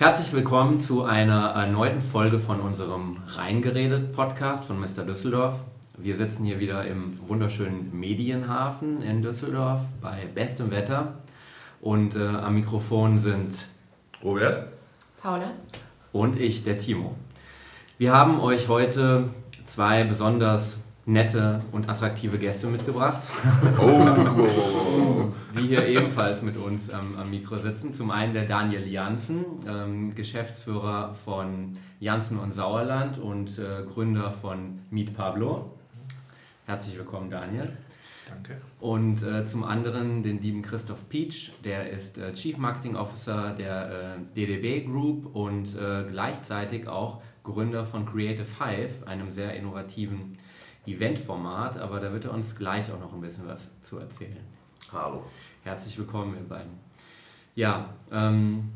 Herzlich willkommen zu einer erneuten Folge von unserem Reingeredet Podcast von Mr. Düsseldorf. Wir sitzen hier wieder im wunderschönen Medienhafen in Düsseldorf bei bestem Wetter und äh, am Mikrofon sind Robert, Paula und ich, der Timo. Wir haben euch heute zwei besonders nette und attraktive Gäste mitgebracht, oh. die hier ebenfalls mit uns ähm, am Mikro sitzen. Zum einen der Daniel Janssen, ähm, Geschäftsführer von Janssen und Sauerland und äh, Gründer von Meet Pablo. Herzlich willkommen, Daniel. Danke. Und äh, zum anderen den lieben Christoph Peach, der ist äh, Chief Marketing Officer der äh, DDB Group und äh, gleichzeitig auch Gründer von Creative Hive, einem sehr innovativen Eventformat, aber da wird er uns gleich auch noch ein bisschen was zu erzählen. Hallo. Herzlich willkommen, ihr beiden. Ja, ähm,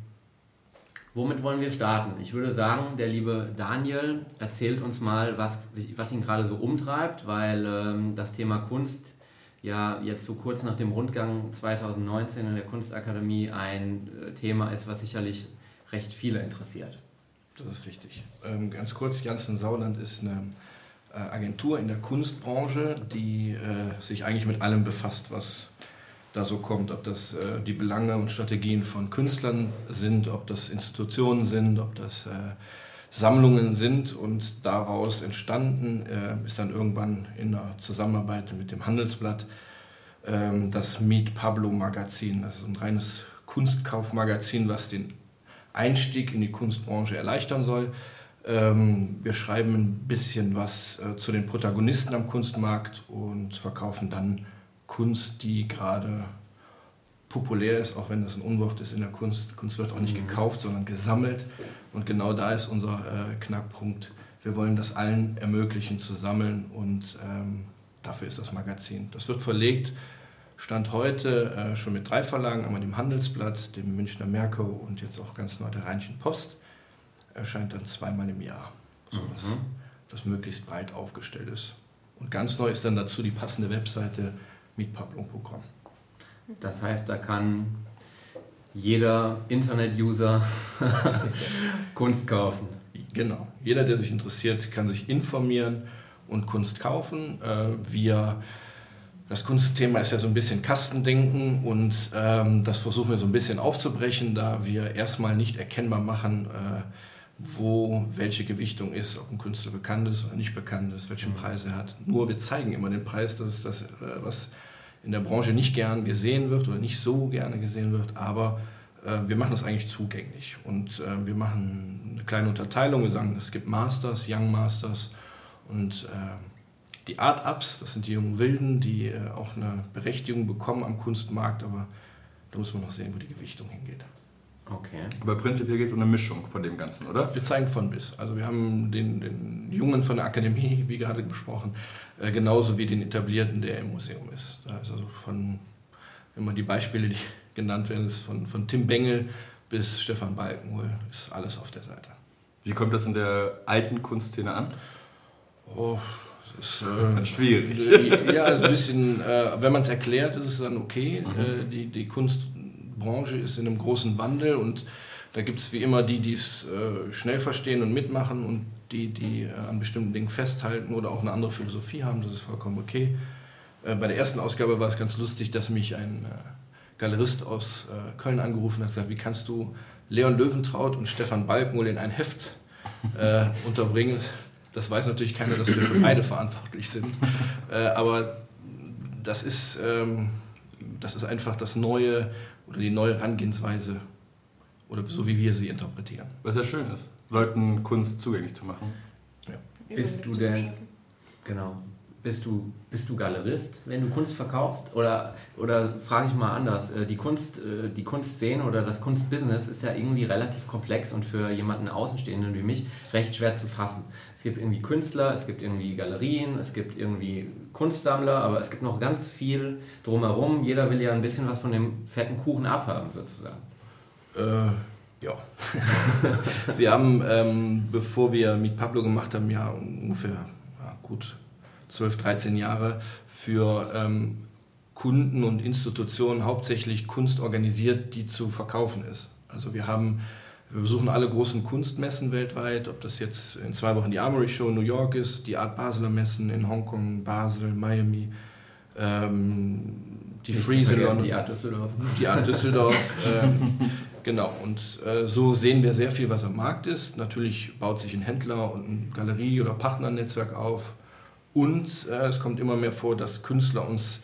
womit wollen wir starten? Ich würde sagen, der liebe Daniel erzählt uns mal, was, was ihn gerade so umtreibt, weil ähm, das Thema Kunst ja jetzt so kurz nach dem Rundgang 2019 in der Kunstakademie ein äh, Thema ist, was sicherlich recht viele interessiert. Das ist richtig. Ähm, ganz kurz, Janssen Sauland ist eine Agentur in der Kunstbranche, die äh, sich eigentlich mit allem befasst, was da so kommt. Ob das äh, die Belange und Strategien von Künstlern sind, ob das Institutionen sind, ob das äh, Sammlungen sind. Und daraus entstanden äh, ist dann irgendwann in der Zusammenarbeit mit dem Handelsblatt ähm, das Meet Pablo Magazin. Das ist ein reines Kunstkaufmagazin, was den Einstieg in die Kunstbranche erleichtern soll. Ähm, wir schreiben ein bisschen was äh, zu den Protagonisten am Kunstmarkt und verkaufen dann Kunst, die gerade populär ist, auch wenn das ein Unwort ist in der Kunst. Kunst wird auch nicht mhm. gekauft, sondern gesammelt. Und genau da ist unser äh, Knackpunkt. Wir wollen das allen ermöglichen zu sammeln und ähm, dafür ist das Magazin. Das wird verlegt, Stand heute äh, schon mit drei Verlagen, einmal dem Handelsblatt, dem Münchner Merkur und jetzt auch ganz neu der Rheinischen Post erscheint dann zweimal im Jahr, sodass mhm. das möglichst breit aufgestellt ist. Und ganz neu ist dann dazu die passende Webseite mietpablo.com. Das heißt, da kann jeder Internet-User Kunst kaufen. Genau. Jeder, der sich interessiert, kann sich informieren und Kunst kaufen. Äh, wir das Kunstthema ist ja so ein bisschen Kastendenken und ähm, das versuchen wir so ein bisschen aufzubrechen, da wir erstmal nicht erkennbar machen, äh, wo welche Gewichtung ist, ob ein Künstler bekannt ist oder nicht bekannt ist, welchen mhm. Preis er hat. Nur wir zeigen immer den Preis, das ist das, äh, was in der Branche nicht gern gesehen wird oder nicht so gerne gesehen wird, aber äh, wir machen das eigentlich zugänglich. Und äh, wir machen eine kleine Unterteilung, wir sagen, es gibt Masters, Young Masters und äh, die Art-Ups, das sind die jungen Wilden, die äh, auch eine Berechtigung bekommen am Kunstmarkt, aber da muss man noch sehen, wo die Gewichtung hingeht. Okay. Aber prinzipiell geht es um eine Mischung von dem Ganzen, oder? Wir zeigen von bis. Also wir haben den, den Jungen von der Akademie, wie gerade besprochen, äh, genauso wie den etablierten, der im Museum ist. Da ist also von, immer die Beispiele, die genannt werden, ist von, von Tim Bengel bis Stefan Balkenhol, ist alles auf der Seite. Wie kommt das in der alten Kunstszene an? Oh, das ist äh, schwierig. Ja, also ein bisschen, äh, wenn man es erklärt, ist es dann okay. Mhm. Äh, die, die Kunst Branche ist in einem großen Wandel und da gibt es wie immer die, die es äh, schnell verstehen und mitmachen und die, die äh, an bestimmten Dingen festhalten oder auch eine andere Philosophie haben. Das ist vollkommen okay. Äh, bei der ersten Ausgabe war es ganz lustig, dass mich ein äh, Galerist aus äh, Köln angerufen hat und gesagt, wie kannst du Leon Löwentraut und Stefan Balkenhol in ein Heft äh, unterbringen? Das weiß natürlich keiner, dass wir für beide verantwortlich sind. aber das ist, ähm, das ist einfach das neue oder die neue Herangehensweise oder so wie wir sie interpretieren. Was ja schön ist, Leuten Kunst zugänglich zu machen. Ja. Bist du denn, genau, bist du, bist du Galerist, wenn du Kunst verkaufst? Oder, oder frage ich mal anders, äh, die, Kunst, äh, die Kunstszene oder das Kunstbusiness ist ja irgendwie relativ komplex und für jemanden Außenstehenden wie mich recht schwer zu fassen. Es gibt irgendwie Künstler, es gibt irgendwie Galerien, es gibt irgendwie Kunstsammler, aber es gibt noch ganz viel drumherum. Jeder will ja ein bisschen was von dem fetten Kuchen abhaben, sozusagen. Äh, ja. wir haben, ähm, bevor wir mit Pablo gemacht haben, ja ungefähr ja, gut 12, 13 Jahre für ähm, Kunden und Institutionen hauptsächlich Kunst organisiert, die zu verkaufen ist. Also wir haben Wir besuchen alle großen Kunstmessen weltweit, ob das jetzt in zwei Wochen die Armory Show in New York ist, die Art Basler Messen in Hongkong, Basel, Miami, ähm, die Nicht Freeze London. Die Art Düsseldorf. Die Art Düsseldorf. ähm, genau, und äh, so sehen wir sehr viel, was am Markt ist. Natürlich baut sich ein Händler und ein Galerie- oder Partnernetzwerk auf. Und äh, es kommt immer mehr vor, dass Künstler uns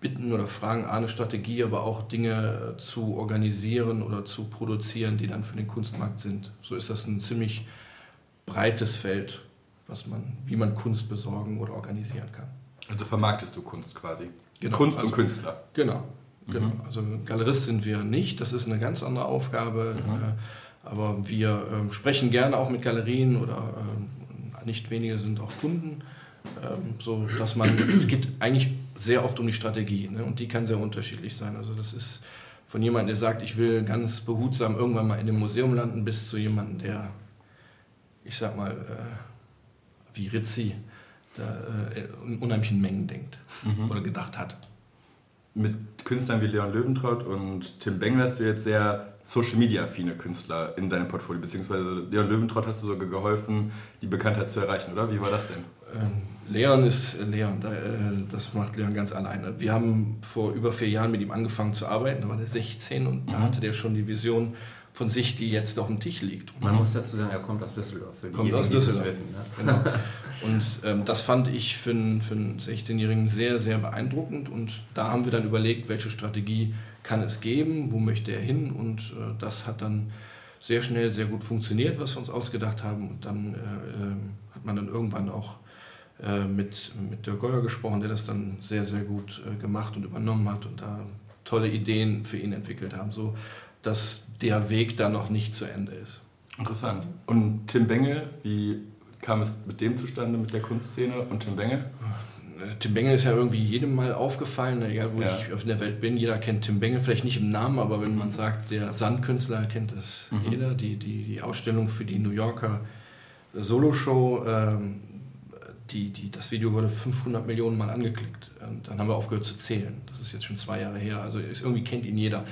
bitten oder fragen, eine Strategie, aber auch Dinge zu organisieren oder zu produzieren, die dann für den Kunstmarkt sind. So ist das ein ziemlich breites Feld, was man, wie man Kunst besorgen oder organisieren kann. Also vermarktest du Kunst quasi. Genau, Kunst also- und Künstler. Genau, genau. Also Galerist sind wir nicht, das ist eine ganz andere Aufgabe. Äh, aber wir ähm, sprechen gerne auch mit Galerien oder ähm, nicht wenige sind auch Kunden. Ähm, so dass man, es geht eigentlich sehr oft um die Strategie ne? und die kann sehr unterschiedlich sein. Also das ist von jemandem, der sagt, ich will ganz behutsam irgendwann mal in dem Museum landen, bis zu jemandem, der, ich sag mal, äh, wie Rizzi, da äh, in unheimlichen Mengen denkt oder gedacht hat. Mit Künstlern wie Leon Löwentraut und Tim Bengel hast du jetzt sehr Social Media affine Künstler in deinem Portfolio, beziehungsweise Leon Löwentraut hast du sogar geholfen, die Bekanntheit zu erreichen, oder? Wie war das denn? Ähm, Leon ist äh, Leon, äh, das macht Leon ganz alleine. Wir haben vor über vier Jahren mit ihm angefangen zu arbeiten, da war der 16 und da hatte der schon die Vision von sich, die jetzt auf dem Tisch liegt. Man muss dazu sagen, er kommt aus Düsseldorf. Kommt aus Düsseldorf. Wissen, ne? Genau. Und ähm, das fand ich für einen, für einen 16-Jährigen sehr, sehr beeindruckend. Und da haben wir dann überlegt, welche Strategie kann es geben, wo möchte er hin. Und äh, das hat dann sehr schnell sehr gut funktioniert, was wir uns ausgedacht haben. Und dann äh, äh, hat man dann irgendwann auch äh, mit, mit Dirk Geuer gesprochen, der das dann sehr, sehr gut äh, gemacht und übernommen hat und da tolle Ideen für ihn entwickelt haben, so dass der Weg da noch nicht zu Ende ist. Interessant. Und Tim Bengel, wie kam es mit dem zustande, mit der Kunstszene und Tim Bengel? Äh, Tim Bengel ist ja irgendwie jedem mal aufgefallen, ne, egal wo Ja. ich auf der Welt bin. Jeder kennt Tim Bengel, vielleicht nicht im Namen, aber wenn man sagt, der Sandkünstler kennt es Mhm. jeder. Die, die, die Ausstellung für die New Yorker Solo-Show, ähm, die, die, das Video wurde 500 Millionen Mal angeklickt. Und dann haben wir aufgehört zu zählen. Das ist jetzt schon zwei Jahre her. Also ist, irgendwie kennt ihn jeder.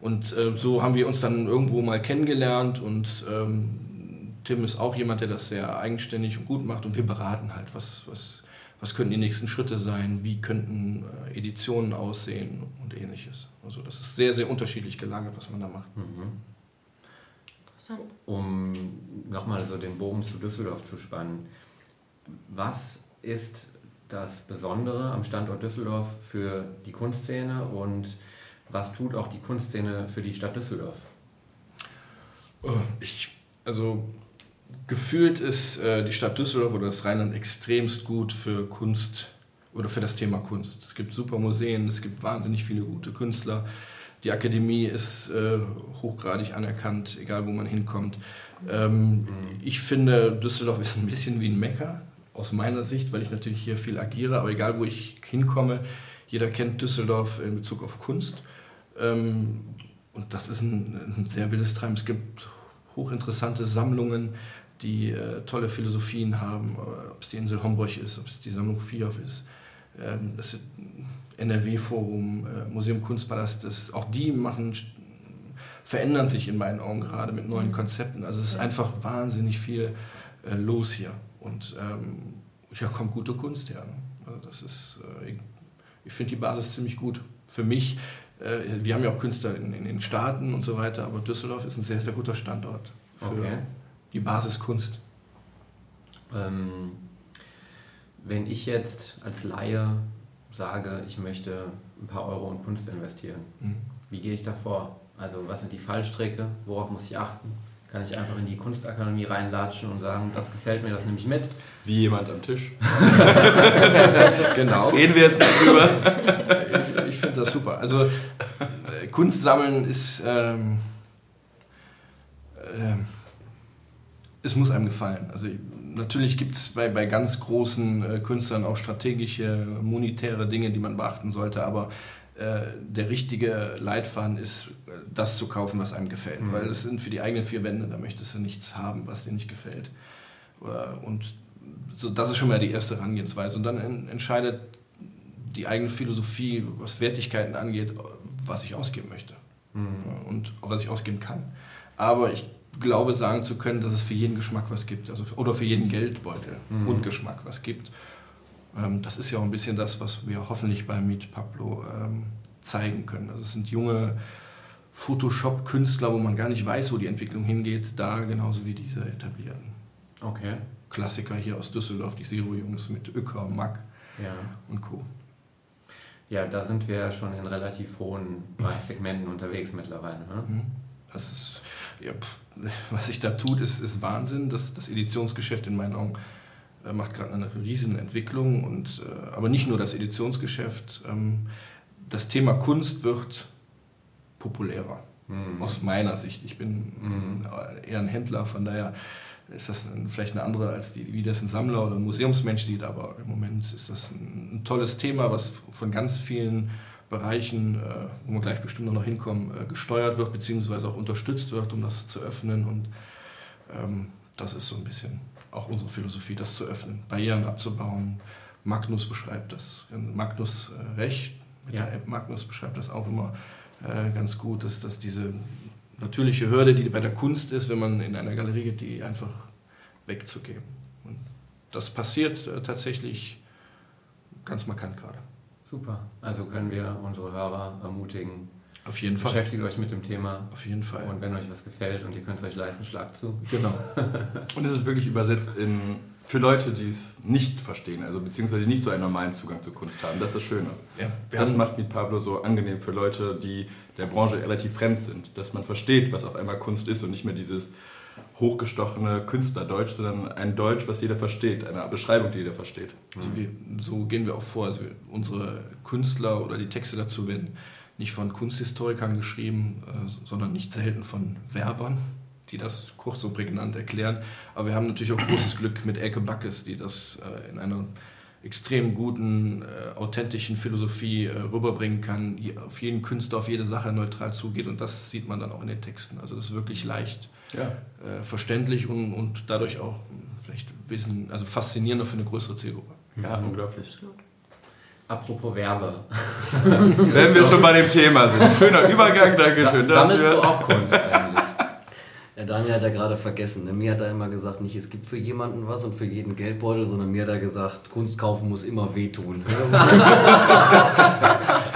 Und äh, so haben wir uns dann irgendwo mal kennengelernt und ähm, Tim ist auch jemand, der das sehr eigenständig und gut macht und wir beraten halt, was, was, was könnten die nächsten Schritte sein, wie könnten äh, Editionen aussehen und ähnliches. Also das ist sehr, sehr unterschiedlich gelagert, was man da macht. Mhm. Interessant. Um nochmal so den Bogen zu Düsseldorf zu spannen. Was ist das Besondere am Standort Düsseldorf für die Kunstszene und was tut auch die Kunstszene für die Stadt Düsseldorf? Äh, Ich, also gefühlt ist äh, die Stadt Düsseldorf oder das Rheinland extremst gut für Kunst oder für das Thema Kunst. Es gibt super Museen, es gibt wahnsinnig viele gute Künstler. Die Akademie ist äh, hochgradig anerkannt, egal wo man hinkommt. Ähm, Ich finde, Düsseldorf ist ein bisschen wie ein Mecker aus meiner Sicht, weil ich natürlich hier viel agiere, aber egal wo ich hinkomme, jeder kennt Düsseldorf in Bezug auf Kunst. Ähm, und das ist ein, ein sehr wildes Treiben. Es gibt hochinteressante Sammlungen, die äh, tolle Philosophien haben, äh, ob es die Insel Homburg ist, ob es die Sammlung Vierhoff ist, ähm, das NRW-Forum, äh, Museum Kunstpalast, das, auch die machen, verändern sich in meinen Augen gerade mit neuen Konzepten. Also es ist einfach wahnsinnig viel äh, los hier. Und ähm, hier kommt gute Kunst her. Ne? Also das ist, äh, ich, ich finde die Basis ziemlich gut. Für mich, äh, wir haben ja auch Künstler in, in den Staaten und so weiter, aber Düsseldorf ist ein sehr, sehr guter Standort für Okay. die Basiskunst. Ähm, wenn ich jetzt als Laie sage, ich möchte ein paar Euro in Kunst investieren, Mhm. wie gehe ich da vor? Also was sind die Fallstricke? Worauf muss ich achten? Kann ich einfach in die Kunstakademie reinlatschen und sagen, das gefällt mir, das nehme ich mit? Wie jemand am Tisch. Genau. Reden wir jetzt nicht drüber. ich ich finde das super. Also äh, Kunst sammeln ist, ähm, ähm, es muss einem gefallen. Also natürlich gibt es bei, bei ganz großen äh, Künstlern auch strategische, monetäre Dinge, die man beachten sollte, aber äh, der richtige Leitfaden ist, äh, das zu kaufen, was einem gefällt. Mhm. Weil das sind für die eigenen vier Wände, da möchtest du nichts haben, was dir nicht gefällt. Äh, Und so, das ist schon mal die erste Herangehensweise. Und dann en, entscheidet die eigene Philosophie, was Wertigkeiten angeht, was ich ausgeben möchte Mhm. und was ich ausgeben kann. Aber ich glaube sagen zu können, dass es für jeden Geschmack was gibt. Also, oder für jeden Geldbeutel Mhm. und Geschmack was gibt. Ähm, das ist ja auch ein bisschen das, was wir hoffentlich bei Meet Pablo ähm, zeigen können. Also es sind junge Photoshop-Künstler, wo man gar nicht weiß, wo die Entwicklung hingeht, da genauso wie diese etablierten Okay. Klassiker hier aus Düsseldorf, die Zero-Jungs mit Öcker, Mack Ja. und Co. Ja, da sind wir schon in relativ hohen Preissegmenten unterwegs mittlerweile. Ne? Mhm. Das ist, ja, pff, was sich da tut, ist, ist Wahnsinn. Das, das Editionsgeschäft in meinen Augen äh, macht gerade eine riesen Entwicklung. Und, äh, aber nicht nur das Editionsgeschäft. Ähm, das Thema Kunst wird populärer, Mhm. aus meiner Sicht. Ich bin Mhm. äh, eher ein Händler, von daher ist das vielleicht eine andere, als die, wie das ein Sammler oder ein Museumsmensch sieht. Aber im Moment ist das ein, ein tolles Thema, was von ganz vielen Bereichen, äh, wo wir gleich bestimmt noch hinkommen, äh, gesteuert wird, beziehungsweise auch unterstützt wird, um das zu öffnen. Und ähm, das ist so ein bisschen auch unsere Philosophie, das zu öffnen, Barrieren abzubauen. Magnus beschreibt das, Magnus äh, Recht, mit Ja. der App Magnus beschreibt das auch immer äh, ganz gut, dass, dass diese natürliche Hürde, die bei der Kunst ist, wenn man in einer Galerie geht, die einfach wegzugeben. Und das passiert äh, tatsächlich ganz markant gerade. Super. Also können wir unsere Hörer ermutigen, Auf jeden Fall. beschäftigt euch mit dem Thema Auf jeden Fall. und wenn euch was gefällt und ihr könnt es euch leisten, schlagt zu. genau. Und es ist wirklich übersetzt in für Leute, die es nicht verstehen, also beziehungsweise nicht so einen normalen Zugang zur Kunst haben. Das ist das Schöne. Ja, Das macht Meet Pablo so angenehm für Leute, die der Branche relativ fremd sind. Dass man versteht, was auf einmal Kunst ist und nicht mehr dieses hochgestochene Künstlerdeutsch, sondern ein Deutsch, was jeder versteht, eine Beschreibung, die jeder versteht. also wir, so gehen wir auch vor. Also unsere Künstler oder die Texte dazu werden nicht von Kunsthistorikern geschrieben, äh, sondern nicht selten von Werbern, die das kurz und prägnant erklären. Aber wir haben natürlich auch großes Glück mit Elke Backes, die das äh, in einer extrem guten, äh, authentischen Philosophie rüberbringen kann, die auf jeden Künstler, auf jede Sache neutral zugeht. Und das sieht man dann auch in den Texten. Also das ist wirklich leicht Ja. verständlich und, und dadurch auch mh, vielleicht wissen, also faszinierender für eine größere Zielgruppe. Ja, Mhm. unglaublich. Apropos Werbe. Wenn wir schon bei dem Thema sind. Schöner Übergang, Dankeschön. Sammelst dafür. du auch Kunst eigentlich? Der Daniel hat ja gerade vergessen. Ne? Mir hat er immer gesagt, nicht es gibt für jemanden was und für jeden Geldbeutel, sondern mir hat er gesagt, Kunst kaufen muss immer wehtun.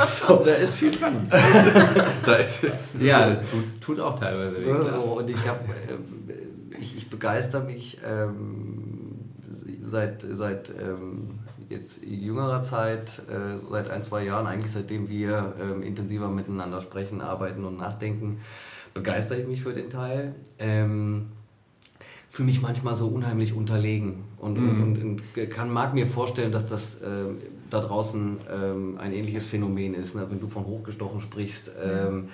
so. Da ist viel dran. Da ist, Ja, tut, tut auch teilweise weh. So, und ich, hab, ähm, ich, ich begeister mich ähm, seit, seit ähm, jetzt jüngerer Zeit, äh, seit ein, zwei Jahren, eigentlich seitdem wir ähm, intensiver miteinander sprechen, arbeiten und nachdenken, begeistere ich mich für den Teil. Ähm, fühle mich manchmal so unheimlich unterlegen und, Mhm. und, und kann, mag mir vorstellen, dass das ähm, da draußen ähm, ein ähnliches Phänomen ist. Ne? Wenn du von hochgestochen sprichst, ähm, die,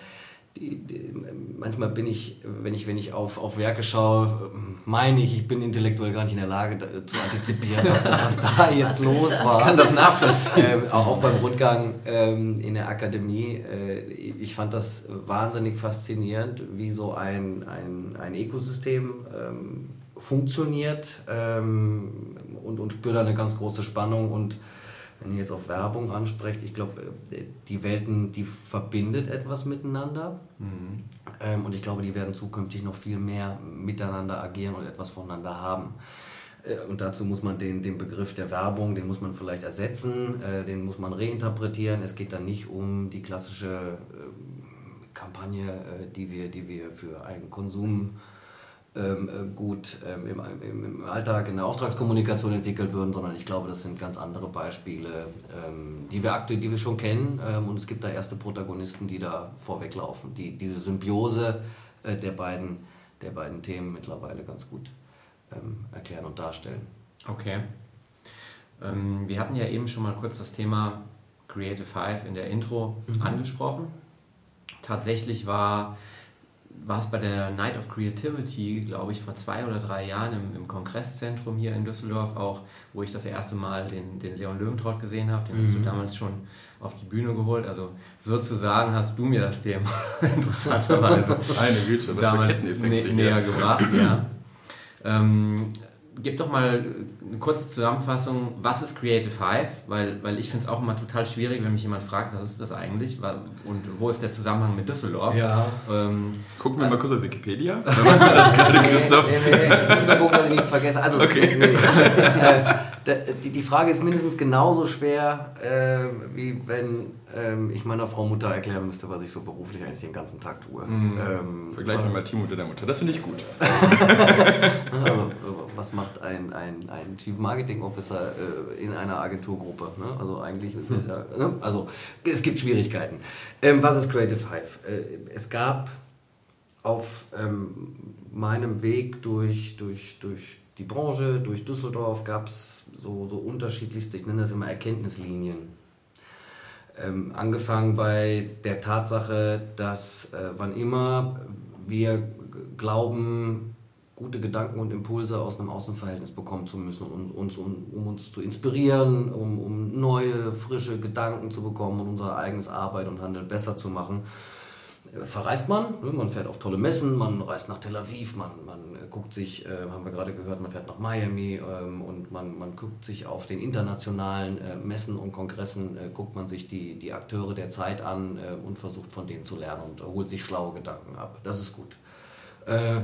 manchmal bin ich, wenn ich, wenn ich auf, auf Werke schaue, meine ich, ich bin intellektuell gar nicht in der Lage da, zu antizipieren, was, da- was da jetzt los war. kann doch nachvollziehen. Ähm, auch auch beim Rundgang ähm, in der Akademie, äh, ich fand das wahnsinnig faszinierend, wie so ein, ein, ein Ökosystem ähm, funktioniert ähm, und, und spüre da eine ganz große Spannung. Und wenn ihr jetzt auf Werbung ansprecht, ich glaube, äh, die Welten, die verbindet etwas miteinander. Mhm. Ähm, und ich glaube, die werden zukünftig noch viel mehr miteinander agieren und etwas voneinander haben. Äh, Und dazu muss man den, den Begriff der Werbung, den muss man vielleicht ersetzen, äh, den muss man reinterpretieren. Es geht dann nicht um die klassische Kampagne, die, wir, die wir für einen Konsum ähm, äh, gut ähm, im, im, im Alltag in der Auftragskommunikation entwickelt würden, sondern ich glaube, das sind ganz andere Beispiele, ähm, die, wir aktuell, die wir schon kennen. Ähm, und es gibt da erste Protagonisten, die da vorweglaufen, die diese Symbiose äh, der, beiden, der beiden Themen mittlerweile ganz gut ähm, erklären und darstellen. Okay. Ähm, wir hatten ja eben schon mal kurz das Thema Creative Five in der Intro Mhm. angesprochen. Tatsächlich war, war es bei der Night of Creativity, glaube ich, vor zwei oder drei Jahren im, im Kongresszentrum hier in Düsseldorf auch, wo ich das erste Mal den, den Leon Löwentraut gesehen habe. Den hast du Mhm. damals schon auf die Bühne geholt. Also sozusagen hast du mir das Thema interessanterweise Meine Güte, was damals näher gebracht, ja. Ähm, gib doch mal eine kurze Zusammenfassung, was ist Creative Hive? Weil, weil ich finde es auch immer total schwierig, wenn mich jemand fragt, was ist das eigentlich und wo ist der Zusammenhang mit Düsseldorf? Ja. Ähm, Gucken wir mal kurz bei Wikipedia. Was ist das gerade, Christoph? Nee, nee, nee, ich muss gucken, dass ich nichts vergesse. Also, Okay. nee, äh, die, die Frage ist mindestens genauso schwer, äh, wie wenn ähm, ich meiner Frau Mutter erklären müsste, was ich so beruflich eigentlich den ganzen Tag tue. Ähm, Vergleich mal Timo mit deiner Mutter. Das finde ich gut. Also, was macht ein, ein, ein Chief Marketing Officer äh, in einer Agenturgruppe? Ne? Also, eigentlich ist es ja. Ne? Also, es gibt Schwierigkeiten. Ähm, was ist Creative Hive? Äh, es gab auf ähm, meinem Weg durch, durch, durch die Branche, durch Düsseldorf, gab es so, so unterschiedlichste, ich nenne das immer Erkenntnislinien. Ähm, angefangen bei der Tatsache, dass äh, wann immer wir glauben, gute Gedanken und Impulse aus einem Außenverhältnis bekommen zu müssen, um uns, um, um uns zu inspirieren, um, um neue, frische Gedanken zu bekommen und unsere eigene Arbeit und Handeln besser zu machen, verreist man, ne, man fährt auf tolle Messen, man reist nach Tel Aviv, man, man äh, guckt sich, äh, haben wir gerade gehört, man fährt nach Miami ähm, und man, man guckt sich auf den internationalen äh, Messen und Kongressen, äh, guckt man sich die, die Akteure der Zeit an äh, und versucht von denen zu lernen und holt sich schlaue Gedanken ab. Das ist gut. Äh,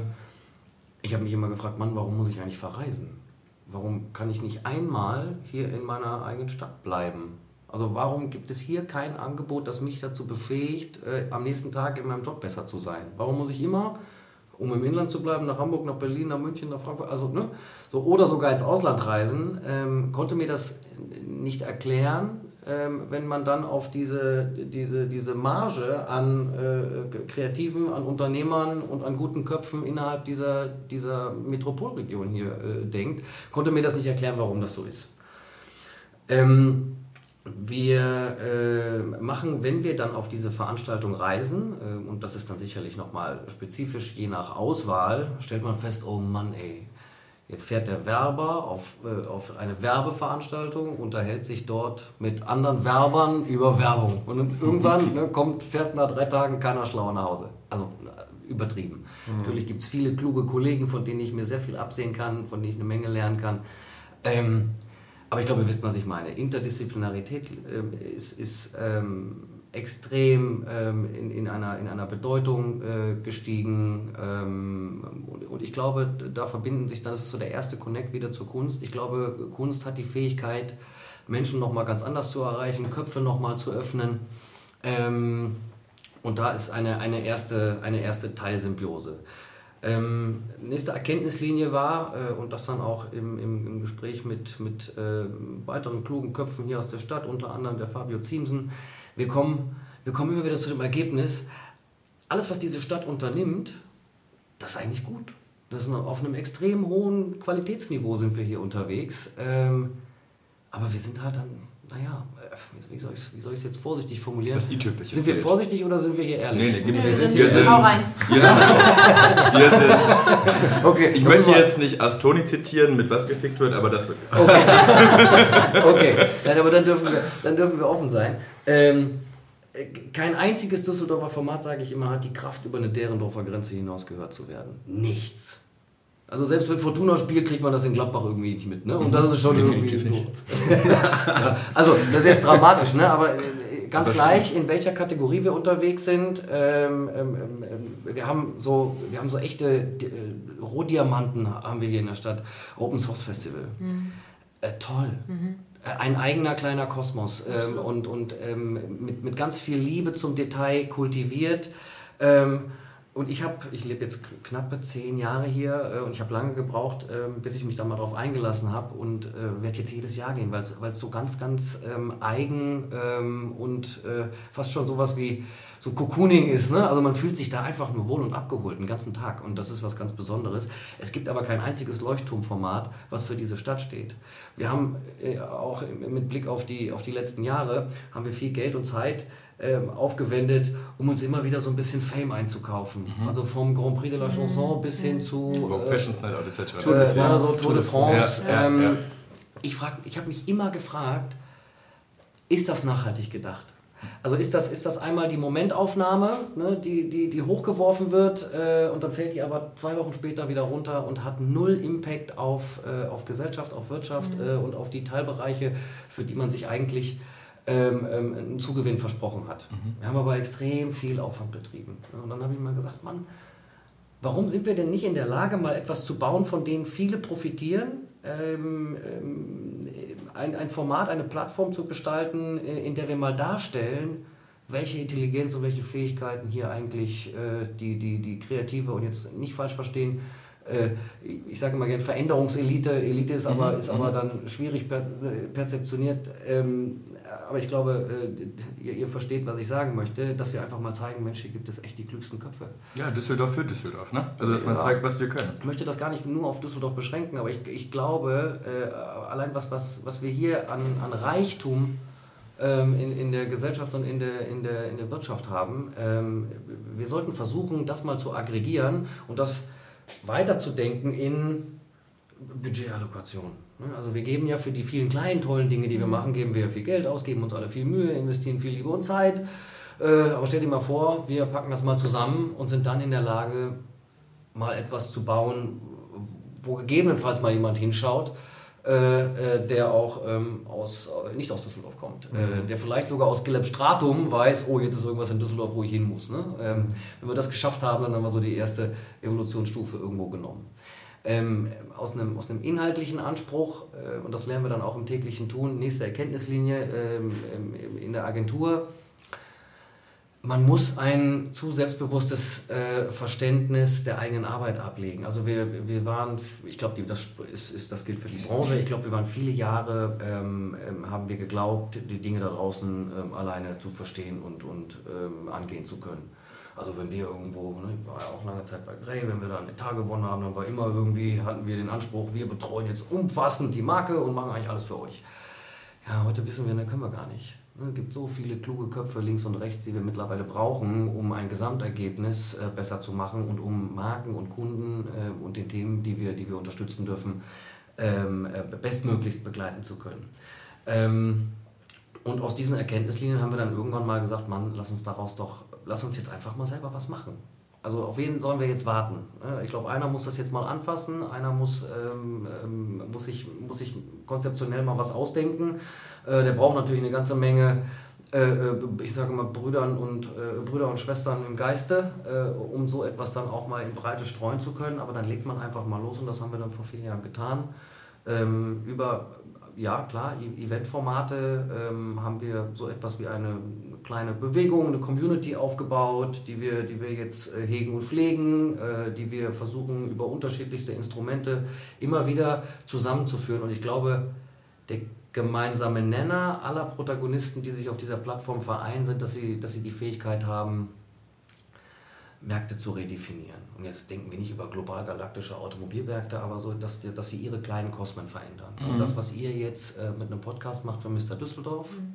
ich habe mich immer gefragt, Mann, warum muss ich eigentlich verreisen? Warum kann ich nicht einmal hier in meiner eigenen Stadt bleiben? Also warum gibt es hier kein Angebot, das mich dazu befähigt, äh, am nächsten Tag in meinem Job besser zu sein? Warum muss ich immer, um im Inland zu bleiben, nach Hamburg, nach Berlin, nach München, nach Frankfurt, also ne, so oder sogar ins Ausland reisen? Ähm, konnte mir das nicht erklären, ähm, wenn man dann auf diese, diese, diese Marge an äh, Kreativen, an Unternehmern und an guten Köpfen innerhalb dieser, dieser Metropolregion hier äh, denkt, konnte mir das nicht erklären, warum das so ist. Ähm, wir äh, machen, wenn wir dann auf diese Veranstaltung reisen, äh, und das ist dann sicherlich nochmal spezifisch je nach Auswahl, stellt man fest, oh Mann, ey, jetzt fährt der Werber auf, äh, auf eine Werbeveranstaltung, unterhält sich dort mit anderen Werbern über Werbung. Und irgendwann ne, kommt, fährt nach drei Tagen keiner schlauer nach Hause. Also äh, übertrieben. Natürlich gibt es viele kluge Kollegen, von denen ich mir sehr viel absehen kann, von denen ich eine Menge lernen kann. Ähm, aber ich glaube, ihr wisst, was ich meine. Interdisziplinarität ähm, ist, ist ähm, extrem ähm, in, in, einer, in einer Bedeutung äh, gestiegen. Ähm, und, und ich glaube, da verbinden sich, das ist so der erste Connect wieder zur Kunst. Ich glaube, Kunst hat die Fähigkeit, Menschen nochmal ganz anders zu erreichen, Köpfe nochmal zu öffnen. Ähm, und da ist eine, eine, erste, eine erste Teilsymbiose. Ähm, nächste Erkenntnislinie war, äh, und das dann auch im, im, im Gespräch mit, mit äh, weiteren klugen Köpfen hier aus der Stadt, unter anderem der Fabio Ziemsen, wir kommen, wir kommen immer wieder zu dem Ergebnis, alles, was diese Stadt unternimmt, das ist eigentlich gut. Das ist auf einem extrem hohen Qualitätsniveau sind wir hier unterwegs. Ähm, aber wir sind halt dann, naja, wie soll ich es jetzt vorsichtig formulieren? Das i-Tüpfelchen Sind wir vorsichtig oder sind wir hier ehrlich? Nee, nee, gib mir. wir sind, wir sind, hau rein. wir sind, wir sind Okay, Ich möchte wir- jetzt nicht Astoni zitieren, mit was gefickt wird, aber das wird. Okay, Nein, aber dann dürfen wir, dann dürfen wir offen sein. Ähm, äh, kein einziges Düsseldorfer Format, sage ich immer, hat die Kraft, über eine Derendorfer Grenze hinaus gehört zu werden. Nichts. Also selbst wenn Fortuna spielt, kriegt man das in Gladbach irgendwie nicht mit. Ne? Und das ist schon irgendwie Definitiv so. ja, also das ist jetzt dramatisch, ne? aber äh, ganz Das gleich, in welcher Kategorie wir unterwegs sind. Ähm, ähm, ähm, wir, haben so, wir haben so echte äh, Rohdiamanten haben wir hier in der Stadt. Open Source Festival. Äh, toll. Äh, Ein eigener kleiner Kosmos ähm, und, und ähm, mit, mit ganz viel Liebe zum Detail kultiviert. Ähm, und ich habe, ich lebe jetzt knappe zehn Jahre hier äh, und ich habe lange gebraucht, ähm, bis ich mich da mal drauf eingelassen habe und äh, werde jetzt jedes Jahr gehen, weil es so ganz, ganz ähm, eigen ähm, und äh, fast schon sowas wie so Cocooning ist. Ne? Also man fühlt sich da einfach nur wohl und abgeholt den ganzen Tag und das ist was ganz Besonderes. Es gibt aber kein einziges Leuchtturmformat, was für diese Stadt steht. Wir haben äh, auch mit Blick auf die, auf die letzten Jahre, haben wir viel Geld und Zeit ähm, aufgewendet, um uns immer wieder so ein bisschen Fame einzukaufen. Also vom Grand Prix de la Chanson bis hin zu äh, Fashion Style etc. Tour de, ja, so Tour de France. Ja, ja, ähm, ja. Ich, frag- ich habe mich immer gefragt, ist das nachhaltig gedacht? Also ist das, ist das einmal die Momentaufnahme, ne, die, die, die hochgeworfen wird äh, und dann fällt die aber zwei Wochen später wieder runter und hat null Impact auf, äh, auf Gesellschaft, auf Wirtschaft mhm. äh, und auf die Teilbereiche, für die man sich eigentlich ähm, ähm, einen Zugewinn versprochen hat. Mhm. Wir haben aber extrem viel Aufwand betrieben. Und dann habe ich mal gesagt, Mann, warum sind wir denn nicht in der Lage, mal etwas zu bauen, von dem viele profitieren? Ähm, ähm, ein, ein Format, eine Plattform zu gestalten, äh, in der wir mal darstellen, welche Intelligenz und welche Fähigkeiten hier eigentlich äh, die, die, die kreative und jetzt nicht falsch verstehen, ich sage immer gerne Veränderungselite, Elite ist aber, mhm. ist aber mhm. dann schwierig per, perzeptioniert. Ähm, aber ich glaube, äh, ihr, ihr, versteht, was ich sagen möchte, dass wir einfach mal zeigen, Mensch, hier gibt es echt die klügsten Köpfe. Ja, Düsseldorf für Düsseldorf, ne? Also, dass man ja. zeigt, was wir können. Ich möchte das gar nicht nur auf Düsseldorf beschränken, aber ich, ich glaube, äh, allein was, was, was wir hier an, an Reichtum ähm, in, in der Gesellschaft und in der, in der, in der Wirtschaft haben, ähm, wir sollten versuchen, das mal zu aggregieren und das weiterzudenken in Budgetallokation. Also wir geben ja für die vielen kleinen tollen Dinge, die wir machen, geben wir viel Geld aus, geben uns alle viel Mühe, investieren viel Liebe und Zeit. Äh, aber stell dir mal vor, wir packen das mal zusammen und sind dann in der Lage, mal etwas zu bauen, wo gegebenenfalls mal jemand hinschaut, äh, äh, der auch ähm, aus, nicht aus Düsseldorf kommt, mhm. der vielleicht sogar aus Gilleb Stratum weiß, oh, jetzt ist irgendwas in Düsseldorf, wo ich hin muss. Ne? Ähm, wenn wir das geschafft haben, dann haben wir so die erste Evolutionsstufe irgendwo genommen ähm, aus, einem, aus einem inhaltlichen Anspruch, äh, und das lernen wir dann auch im täglichen Tun, nächste Erkenntnislinie ähm, in der Agentur, man muss ein zu selbstbewusstes äh, Verständnis der eigenen Arbeit ablegen. Also wir, wir waren, ich glaube, das, ist, ist, das gilt für die Branche, ich glaube, wir waren viele Jahre, ähm, ähm, haben wir geglaubt, die Dinge da draußen ähm, alleine zu verstehen und, und ähm, angehen zu können. Also wenn wir irgendwo, ne, ich war ja auch lange Zeit bei Grey, wenn wir da einen Etat gewonnen haben, dann war immer irgendwie, hatten wir den Anspruch, wir betreuen jetzt umfassend die Marke und machen eigentlich alles für euch. Ja, heute wissen wir, ne, können wir gar nicht. Es gibt so viele kluge Köpfe links und rechts, die wir mittlerweile brauchen, um ein Gesamtergebnis äh, besser zu machen und um Marken und Kunden äh, und den Themen, die wir, die wir unterstützen dürfen, ähm, äh, bestmöglichst begleiten zu können. Ähm, und aus diesen Erkenntnislinien haben wir dann irgendwann mal gesagt, Mann, lass uns daraus doch lass uns jetzt einfach mal selber was machen. Also auf wen sollen wir jetzt warten? Ich glaube, einer muss das jetzt mal anfassen, einer muss, ähm, ähm, muss, sich, muss sich konzeptionell mal was ausdenken. Äh, der braucht natürlich eine ganze Menge, äh, äh ich sage mal, Brüdern und, äh, Brüder und Schwestern im Geiste, äh, um so etwas dann auch mal in Breite streuen zu können. Aber dann legt man einfach mal los und das haben wir dann vor vielen Jahren getan. Ähm, über ja, klar, e-, Eventformate ähm, haben wir so etwas wie eine kleine Bewegung, eine Community aufgebaut, die wir, die wir jetzt äh, hegen und pflegen, die wir versuchen über unterschiedlichste Instrumente immer wieder zusammenzuführen. Und ich glaube, der gemeinsame Nenner aller Protagonisten, die sich auf dieser Plattform vereinen, sind, dass sie, dass sie die Fähigkeit haben, Märkte zu redefinieren. Und jetzt denken wir nicht über global galaktische Automobilmärkte, aber so, dass, dass sie ihre kleinen Kosmen verändern. Mhm. Und das, was ihr jetzt äh, mit einem Podcast macht für Mr. Düsseldorf, mhm.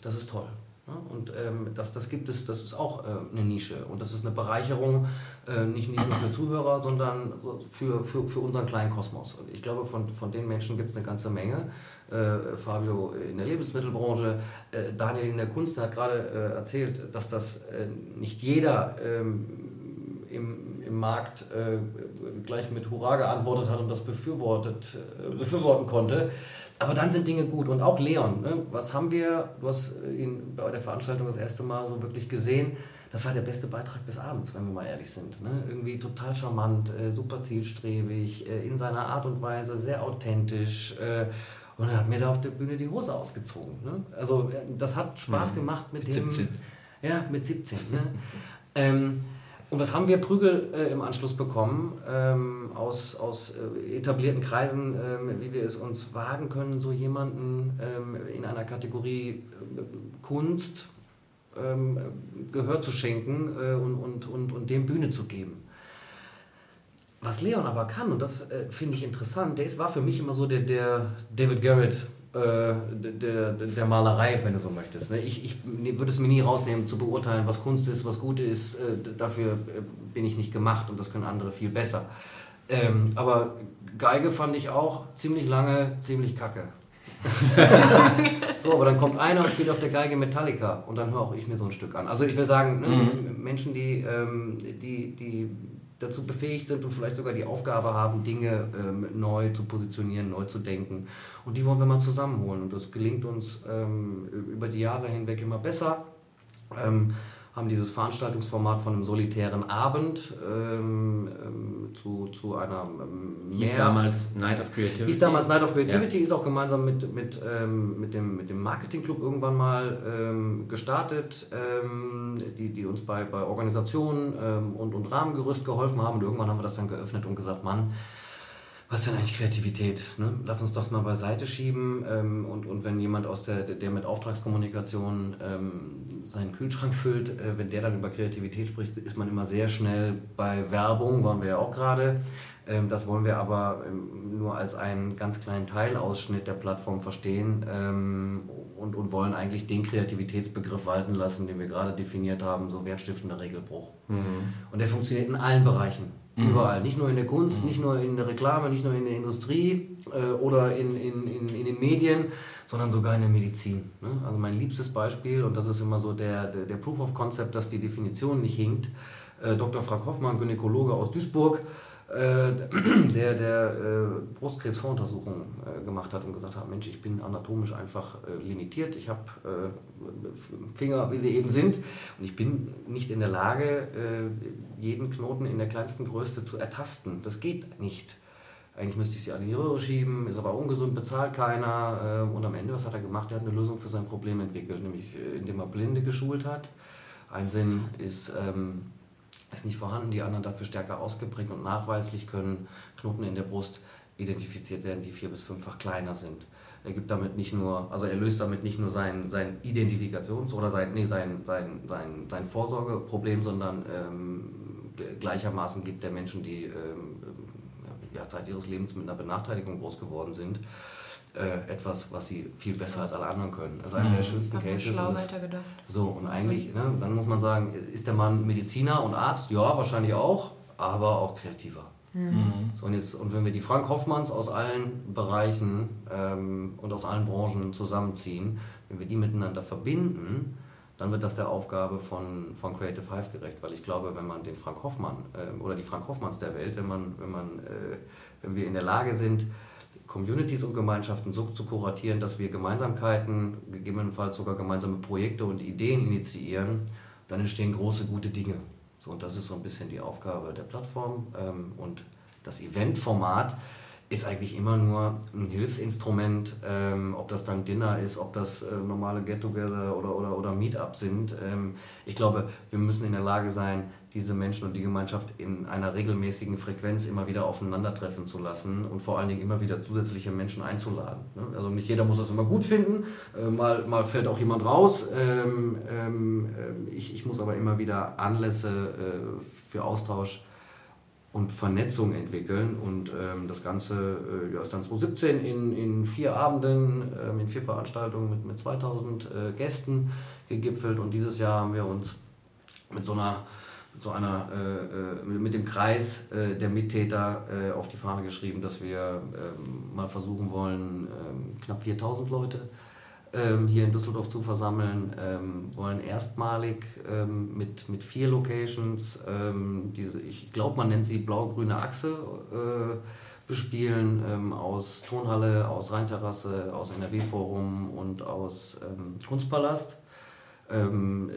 das ist toll. Und ähm, das, das gibt es, das ist auch äh, eine Nische und das ist eine Bereicherung, äh, nicht, nicht nur für Zuhörer, sondern für, für, für unseren kleinen Kosmos. Und ich glaube, von, von den Menschen gibt es eine ganze Menge. Äh, Fabio in der Lebensmittelbranche, äh, Daniel in der Kunst hat gerade äh, erzählt, dass das äh, nicht jeder ähm, im, im Markt gleich mit Hurra geantwortet hat und das befürwortet, befürworten konnte. Aber dann sind Dinge gut. Und auch Leon, ne? was haben wir, du hast ihn bei der Veranstaltung das erste Mal so wirklich gesehen, das war der beste Beitrag des Abends, wenn wir mal ehrlich sind. Ne? Irgendwie total charmant, äh, super zielstrebig, äh, in seiner Art und Weise, sehr authentisch. Äh, und er hat mir da auf der Bühne die Hose ausgezogen. Ne? Also äh, das hat Spaß mhm. gemacht mit, mit dem... 17. Ja, mit 17. Ne? ähm, und was haben wir Prügel äh, im Anschluss bekommen ähm, aus, aus äh, etablierten Kreisen, ähm, wie wir es uns wagen können, so jemanden ähm, in einer Kategorie äh, Kunst ähm, Gehör zu schenken äh, und, und, und, und dem Bühne zu geben. Was Leon aber kann, und das äh, finde ich interessant, der ist, war für mich immer so der, der David Garrett der, der Malerei, wenn du so möchtest. Ne? Ich, ich ne, würde es mir nie rausnehmen, zu beurteilen, was Kunst ist, was gut ist. Äh, dafür äh, bin ich nicht gemacht und das können andere viel besser. Ähm, aber Geige fand ich auch ziemlich lange, ziemlich kacke. so, aber dann kommt einer und spielt auf der Geige Metallica und dann höre auch ich mir so ein Stück an. Also ich will sagen, ne, Mhm. Menschen, die, ähm, die, die dazu befähigt sind und vielleicht sogar die Aufgabe haben, Dinge ähm, neu zu positionieren, neu zu denken. Und die wollen wir mal zusammenholen. Und das gelingt uns ähm, über die Jahre hinweg immer besser. Ähm, haben dieses Veranstaltungsformat von einem solitären Abend ähm, ähm, zu, zu einer ähm, Hieß mehr- damals Night of Creativity. Hieß damals Night of Creativity, ist auch gemeinsam mit, mit, ähm, mit, dem, mit dem Marketingclub irgendwann mal ähm, gestartet, ähm, die, die uns bei, bei Organisationen und, und Rahmengerüst geholfen haben. Und irgendwann haben wir das dann geöffnet und gesagt, Mann, was ist denn eigentlich Kreativität? Ne? Lass uns doch mal beiseite schieben. Ähm, und, und wenn jemand aus der, der mit Auftragskommunikation ähm, seinen Kühlschrank füllt, äh, wenn der dann über Kreativität spricht, ist man immer sehr schnell bei Werbung, waren wir ja auch gerade. Ähm, das wollen wir aber ähm, nur als einen ganz kleinen Teilausschnitt der Plattform verstehen ähm, und, und wollen eigentlich den Kreativitätsbegriff walten lassen, den wir gerade definiert haben, so wertstiftender Regelbruch. Und der funktioniert in allen Bereichen. Überall. Nicht nur in der Kunst, nicht nur in der Reklame, nicht nur in der Industrie äh, oder in, in, in, in den Medien, sondern sogar in der Medizin. Ne? Also mein liebstes Beispiel, und das ist immer so der, der, der Proof of Concept, dass die Definition nicht hinkt. Äh, Dr. Frank Hoffmann, Gynäkologe aus Duisburg, der, der äh, Brustkrebsvoruntersuchungen äh, gemacht hat und gesagt hat, Mensch, ich bin anatomisch einfach äh, limitiert, ich habe äh, Finger, wie sie eben sind, und ich bin nicht in der Lage, äh, jeden Knoten in der kleinsten Größe zu ertasten. Das geht nicht. Eigentlich müsste ich sie an die Röhre schieben, ist aber ungesund, bezahlt keiner. äh, Und am Ende, was hat er gemacht? Er hat eine Lösung für sein Problem entwickelt, nämlich äh, indem er Blinde geschult hat. Ein Sinn ist, ähm, ist nicht vorhanden, die anderen dafür stärker ausgeprägt und nachweislich können Knoten in der Brust identifiziert werden, die vier- bis fünffach kleiner sind. Er gibt damit nicht nur, also er löst damit nicht nur sein, sein Identifikations- oder sein, nee, sein, sein, sein, sein Vorsorgeproblem, sondern ähm, gleichermaßen gibt er Menschen, die ähm, ja, Zeit ihres Lebens mit einer Benachteiligung groß geworden sind, äh, etwas, was sie viel besser als alle anderen können. Das ist einer der schönsten Cases. schlau und weitergedacht. so, und eigentlich, ne, dann muss man sagen, ist der Mann Mediziner und Arzt? Ja, wahrscheinlich auch, aber auch kreativer. So, und, jetzt, und wenn wir die Frank Hoffmanns aus allen Bereichen ähm, und aus allen Branchen zusammenziehen, wenn wir die miteinander verbinden, dann wird das der Aufgabe von, von Creative Hive gerecht, weil ich glaube, wenn man den Frank Hoffmann ähm, oder die Frank Hoffmanns der Welt, wenn, man, wenn, man, äh, wenn wir in der Lage sind, Communities und Gemeinschaften so zu kuratieren, dass wir Gemeinsamkeiten, gegebenenfalls sogar gemeinsame Projekte und Ideen initiieren, dann entstehen große, gute Dinge. So, und das ist so ein bisschen die Aufgabe der Plattform. Ähm, und das Eventformat ist eigentlich immer nur ein Hilfsinstrument, ähm, ob das dann Dinner ist, ob das äh, normale Get-Together oder, oder, oder Meetup sind. Ähm, ich glaube, wir müssen in der Lage sein, diese Menschen und die Gemeinschaft in einer regelmäßigen Frequenz immer wieder aufeinandertreffen zu lassen und vor allen Dingen immer wieder zusätzliche Menschen einzuladen. ne? Also nicht jeder muss das immer gut finden, äh, mal, mal fällt auch jemand raus. Ähm, ähm, ähm, ich, ich muss aber immer wieder Anlässe äh, für Austausch und Vernetzung entwickeln. Und ähm, das Ganze äh, ja, ist dann 2017 in, in vier Abenden, in vier Veranstaltungen mit, mit 2000 äh, Gästen gegipfelt. Und dieses Jahr haben wir uns mit so einer, so einer äh, äh, mit dem Kreis äh, der Mittäter äh, auf die Fahne geschrieben, dass wir ähm, mal versuchen wollen, ähm, knapp 4000 Leute ähm, hier in Düsseldorf zu versammeln, wollen erstmalig mit, mit vier Locations, diese, ich glaube, man nennt sie blau-grüne Achse, äh, bespielen, aus Tonhalle, aus Rheinterrasse, aus NRW-Forum und aus Kunstpalast. Ähm,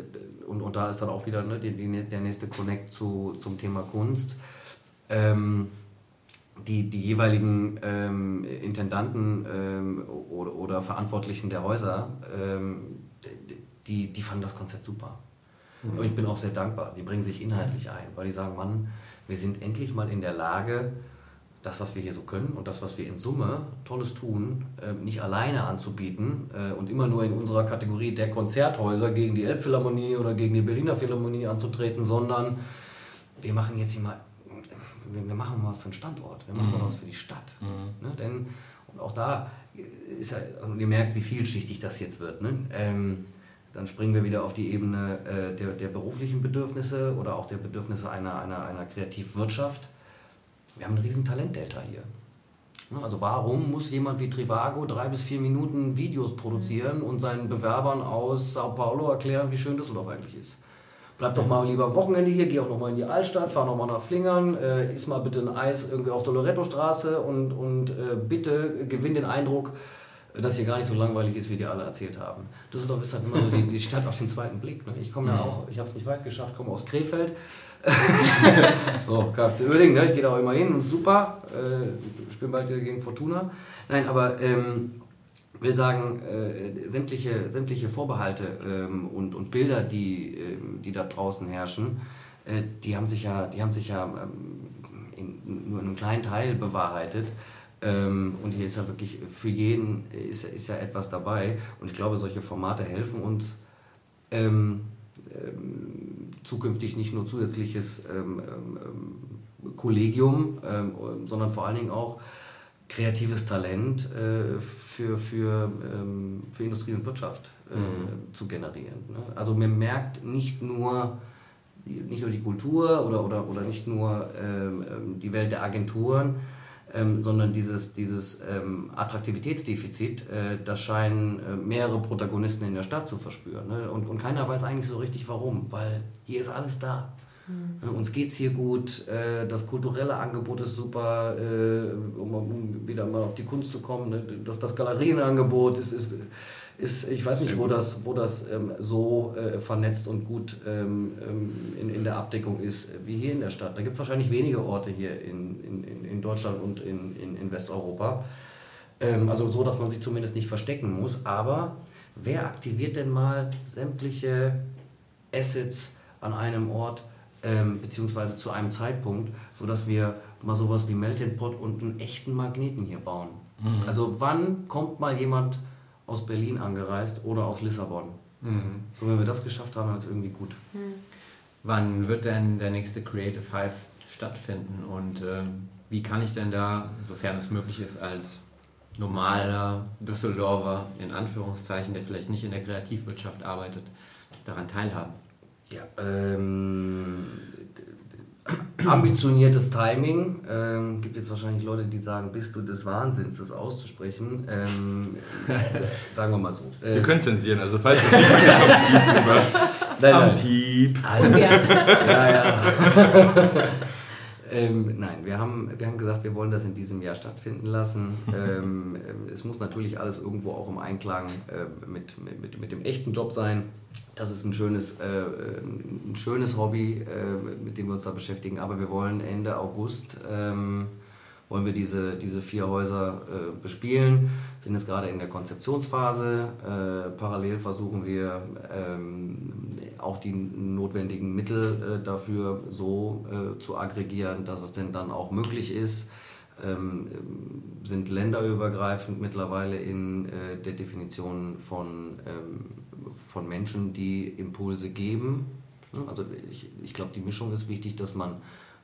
und, und da ist dann auch wieder ne, die, die, der nächste Connect zu, zum Thema Kunst. Ähm, die, die jeweiligen ähm, Intendanten ähm, oder, oder Verantwortlichen der Häuser, ähm, die, die fanden das Konzept super. Und ich bin auch sehr dankbar. Die bringen sich inhaltlich ein, weil die sagen, Mann, wir sind endlich mal in der Lage, das, was wir hier so können und das, was wir in Summe Tolles tun, äh, nicht alleine anzubieten äh, und immer nur in unserer Kategorie der Konzerthäuser gegen die Elbphilharmonie oder gegen die Berliner Philharmonie anzutreten, sondern wir machen jetzt hier mal, wir, machen mal was für den Standort, wir machen mal was für die Stadt. Ne? Denn, und auch da ist ja, und ihr merkt, wie vielschichtig das jetzt wird. Ne? Ähm, dann springen wir wieder auf die Ebene äh, der, der beruflichen Bedürfnisse oder auch der Bedürfnisse einer, einer, einer Kreativwirtschaft. Wir haben ein riesen Talentdelta hier. Ne, Also warum muss jemand wie Trivago drei bis vier Minuten Videos produzieren und seinen Bewerbern aus Sao Paulo erklären, wie schön Düsseldorf eigentlich ist? Bleib doch mal lieber am Wochenende hier, geh auch noch mal in die Altstadt, fahr noch mal nach Flingern, äh, iss mal bitte ein Eis irgendwie auf der Loretto-Straße und, und äh, bitte gewinn den Eindruck, dass hier gar nicht so langweilig ist, wie die alle erzählt haben. Düsseldorf ist halt immer so die, die Stadt auf den zweiten Blick. Ne? Ich komme ja auch, ich habe es nicht weit geschafft, komme aus Krefeld. so, KFC Oerding, ne? ich gehe da auch immer hin und super. Äh, spielen bald wieder gegen Fortuna. Nein, aber ähm, will sagen, äh, sämtliche, sämtliche Vorbehalte ähm, und, und Bilder, die, ähm, die da draußen herrschen, äh, die haben sich ja, die haben sich ja ähm, in, nur in einem kleinen Teil bewahrheitet. Ähm, und hier ist ja wirklich für jeden ist, ist ja etwas dabei. Und ich glaube, solche Formate helfen uns ähm, ähm, zukünftig nicht nur zusätzliches ähm, ähm, Kollegium, ähm, sondern vor allen Dingen auch kreatives Talent äh, für, für, für Industrie und Wirtschaft äh, Mhm. zu generieren. Ne? Also man merkt nicht nur, die- nicht nur die Kultur oder, oder, oder nicht nur die Welt der Agenturen, ähm, sondern dieses, dieses ähm, Attraktivitätsdefizit, äh, das scheinen äh, mehrere Protagonisten in der Stadt zu verspüren. Ne? Und, und keiner weiß eigentlich so richtig warum, weil hier ist alles da. Äh, Uns geht es hier gut, äh, das kulturelle Angebot ist super, äh, um, um wieder mal auf die Kunst zu kommen. Ne? Das, das Galerienangebot ist, ist, ist, ich weiß nicht, wo das, wo das ähm, so äh, vernetzt und gut ähm, ähm, in, in der Abdeckung ist wie hier in der Stadt. Da gibt es wahrscheinlich wenige Orte hier in, in, in- Deutschland und in, in, in Westeuropa. Ähm, also so, dass man sich zumindest nicht verstecken muss. Aber wer aktiviert denn mal sämtliche Assets an einem Ort ähm, beziehungsweise zu einem Zeitpunkt, sodass wir mal sowas wie Melting Pot und einen echten Magneten hier bauen? Also wann kommt mal jemand aus Berlin angereist oder aus Lissabon? Mhm. So, wenn wir das geschafft haben, ist irgendwie gut. Wann wird denn der nächste Creative Hive stattfinden und ähm, wie kann ich denn da, sofern es möglich ist, als normaler Düsseldorfer, in Anführungszeichen, der vielleicht nicht in der Kreativwirtschaft arbeitet, daran teilhaben? Ja, ähm, ambitioniertes Timing. Ähm, gibt jetzt wahrscheinlich Leute, die sagen, bist du des Wahnsinns, das auszusprechen. Ähm, äh, sagen wir mal so. Wir Äh, können zensieren, also falls das nicht mehr kommt, Piep drüber. nein, Am nein. Piep. Also, ja, ja. ähm, nein, wir haben, wir haben gesagt, wir wollen das in diesem Jahr stattfinden lassen. Ähm, ähm, es muss natürlich alles irgendwo auch im Einklang äh, mit, mit, mit, dem echten Job sein. Das ist ein schönes, äh, ein schönes Hobby, äh, mit dem wir uns da beschäftigen. Aber wir wollen Ende August ähm, wollen wir diese, diese vier Häuser äh, bespielen, sind jetzt gerade in der Konzeptionsphase. Äh, parallel versuchen wir ähm, auch die notwendigen Mittel äh, dafür so äh, zu aggregieren, dass es denn dann auch möglich ist. Ähm, sind länderübergreifend mittlerweile in äh, der Definition von, ähm, von Menschen, die Impulse geben. Also ich, ich glaube, die Mischung ist wichtig, dass man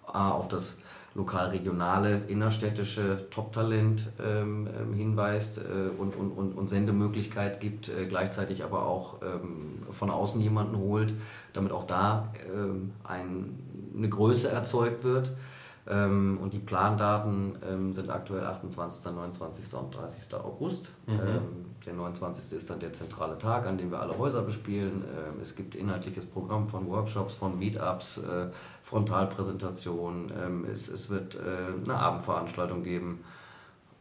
A, auf das lokal-regionale, innerstädtische Top-Talent ähm, ähm, hinweist äh, und, und, und, und Sendemöglichkeit gibt, äh, gleichzeitig aber auch ähm, von außen jemanden holt, damit auch da ähm, ein, eine Größe erzeugt wird. Ähm, und die Plandaten ähm, sind aktuell 28., 29. und 30. August. Ähm, der 29. ist dann der zentrale Tag, an dem wir alle Häuser bespielen. Ähm, es gibt inhaltliches Programm von Workshops, von Meetups, äh, Frontalpräsentationen. Ähm, es, es wird äh, eine Abendveranstaltung geben,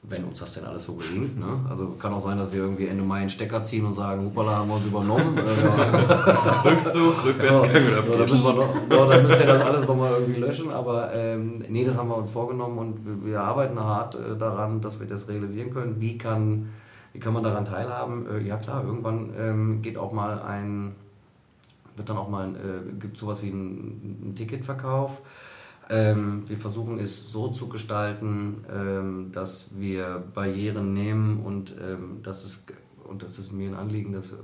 wenn uns das denn alles so gelingt. Ne? Also kann auch sein, dass wir irgendwie Ende Mai einen Stecker ziehen und sagen, hupala, haben wir uns übernommen. Äh, Rückzug, Rückwärtsgang oder ja, da, müssen wir noch, ja, da müsst ihr das alles nochmal irgendwie löschen, aber ähm, nee, das haben wir uns vorgenommen und wir, wir arbeiten hart äh, daran, dass wir das realisieren können. Wie kann, wie kann man daran teilhaben? Äh, ja klar, irgendwann ähm, geht auch mal ein, wird dann auch mal, äh, gibt sowas wie ein, ein Ticketverkauf. Ähm, wir versuchen es so zu gestalten, ähm, dass wir Barrieren nehmen und ähm, dass es und das ist mir ein Anliegen, dass, äh,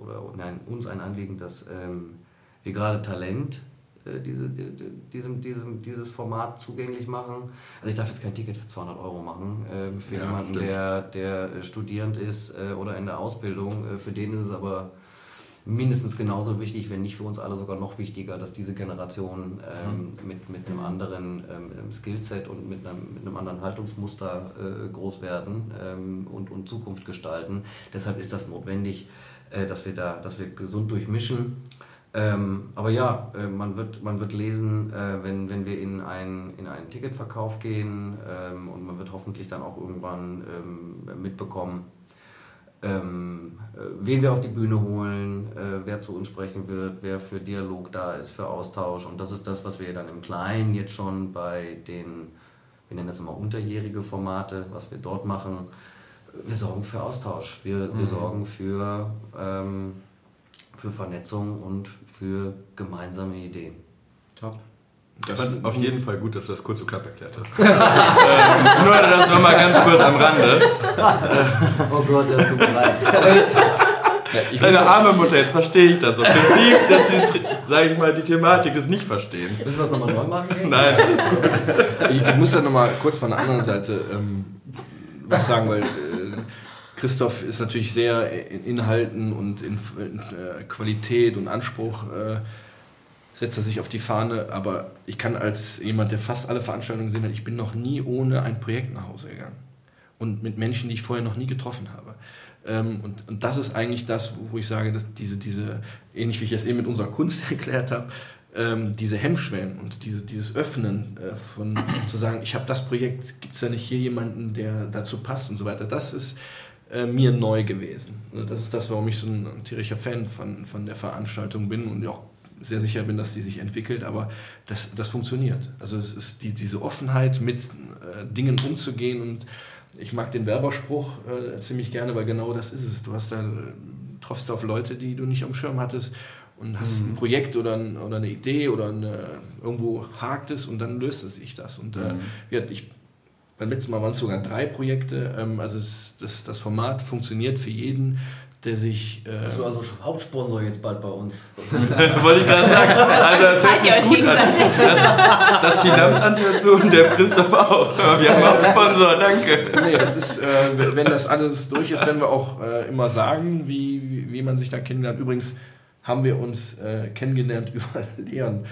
oder nein, uns ein Anliegen, dass ähm, wir gerade Talent diese, die, die- diesem, diesem, dieses Format zugänglich machen. Also ich darf jetzt kein Ticket für 200 Euro machen ähm, für Ja, jemanden, stimmt. der, der äh, Studierend ist äh, oder in der Ausbildung. Äh, für den ist es aber mindestens genauso wichtig, wenn nicht für uns alle sogar noch wichtiger, dass diese Generation ähm, mit, mit einem anderen ähm, Skillset und mit einem, mit einem anderen Haltungsmuster äh, groß werden ähm, und, und Zukunft gestalten. Deshalb ist das notwendig, äh, dass, wir da, dass wir gesund durchmischen. Ähm, aber ja, äh, man, wird, man wird lesen, äh, wenn, wenn wir in, ein, in einen Ticketverkauf gehen ähm, und man wird hoffentlich dann auch irgendwann ähm, mitbekommen, ähm, äh, wen wir auf die Bühne holen, äh, wer zu uns sprechen wird, wer für Dialog da ist, für Austausch. Und das ist das, was wir dann im Kleinen jetzt schon bei den, wir nennen das immer unterjährige Formate, was wir dort machen. Wir sorgen für Austausch, wir, mhm. wir sorgen für, ähm, für Vernetzung und für gemeinsame Ideen. Top. Ich fand es auf jeden Fall gut, dass du das kurz und knapp erklärt hast. ähm, nur das nochmal ganz kurz am Rande. oh Gott, das tut mir leid. Ja, Deine arme Mutter, jetzt verstehe ich das. Im Prinzip, dass die, sag ich mal, die Thematik des Nichtverstehens. Müssen wir es nochmal neu machen? Nein, alles gut. Ich, ich muss da nochmal kurz von der anderen Seite ähm, was sagen, weil äh, Christoph ist natürlich sehr in Inhalten und in, äh, Qualität und Anspruch äh, setzt er sich auf die Fahne, aber ich kann als jemand, der fast alle Veranstaltungen gesehen hat, ich bin noch nie ohne ein Projekt nach Hause gegangen. Und mit Menschen, die ich vorher noch nie getroffen habe. Ähm, und, und das ist eigentlich das, wo ich sage, dass diese, diese ähnlich wie ich es eben mit unserer Kunst erklärt habe, ähm, diese Hemmschwellen und diese, dieses Öffnen äh, von zu sagen, ich habe das Projekt, gibt es da nicht hier jemanden, der dazu passt und so weiter, das ist äh, mir neu gewesen. Also das ist das, warum ich so ein tierischer Fan von, von der Veranstaltung bin und auch sehr sicher bin, dass die sich entwickelt, aber das, das funktioniert. Also es ist die, diese Offenheit, mit äh, Dingen umzugehen und ich mag den Werberspruch äh, ziemlich gerne, weil genau das ist es. Du hast da, triffst auf Leute, die du nicht am Schirm hattest und hast mhm. ein Projekt oder, ein, oder eine Idee oder eine, irgendwo hakt es und dann löst es sich das. Und äh, mhm. ich, beim letzten Mal waren es sogar drei Projekte. Ähm, also es, das, das Format funktioniert für jeden der sich. Äh Bist du also Hauptsponsor jetzt bald bei uns? Wollte ich gerade sagen. Also das Seid ihr euch gegenseitig? Das, das Finanzamt dazu und der Christoph auch. Wir haben auch Sponsor, danke. Nee, das ist, äh, wenn das alles durch ist, werden wir auch äh, immer sagen, wie, wie, wie, man sich da kennenlernt. Übrigens haben wir uns äh, kennengelernt über Leon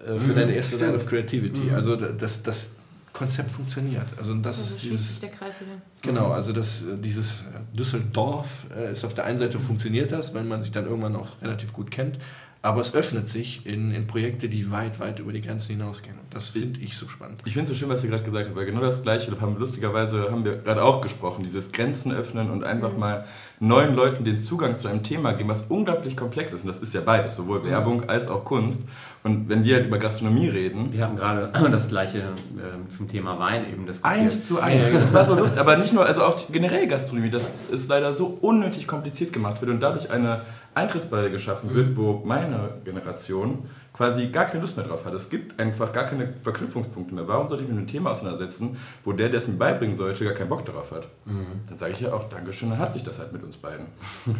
äh, für mhm, deine erste Night of Creativity. Mhm. Also das, das, Konzept funktioniert. Also das also ist dieses, sich der Kreis wieder. Genau, also das, äh, dieses äh, Düsseldorf äh, ist auf der einen Seite funktioniert das, weil man sich dann irgendwann auch relativ gut kennt, aber es öffnet sich in, in Projekte, die weit, weit über die Grenzen hinausgehen. Das finde ich so spannend. Ich finde es so schön, was ihr gerade gesagt habt, weil genau das Gleiche, da haben wir lustigerweise haben wir gerade auch gesprochen, dieses Grenzen öffnen und einfach mhm. mal neuen Leuten den Zugang zu einem Thema geben, was unglaublich komplex ist. Und das ist ja beides, sowohl Werbung als auch Kunst. Und wenn wir halt über Gastronomie reden. Wir haben gerade das Gleiche äh, zum Thema Wein eben diskutiert. Eins zu eins. Das war so lustig. Aber nicht nur, also auch generell Gastronomie, das ist leider so unnötig kompliziert gemacht wird und dadurch eine Eintrittsbarriere geschaffen wird, wo meine Generation quasi gar keine Lust mehr drauf hat. Es gibt einfach gar keine Verknüpfungspunkte mehr. Warum sollte ich mich mit einem Thema auseinandersetzen, wo der, der es mir beibringen sollte, gar keinen Bock darauf hat? Mhm. Dann sage ich ja auch, Dankeschön, dann hat sich das halt mit uns beiden.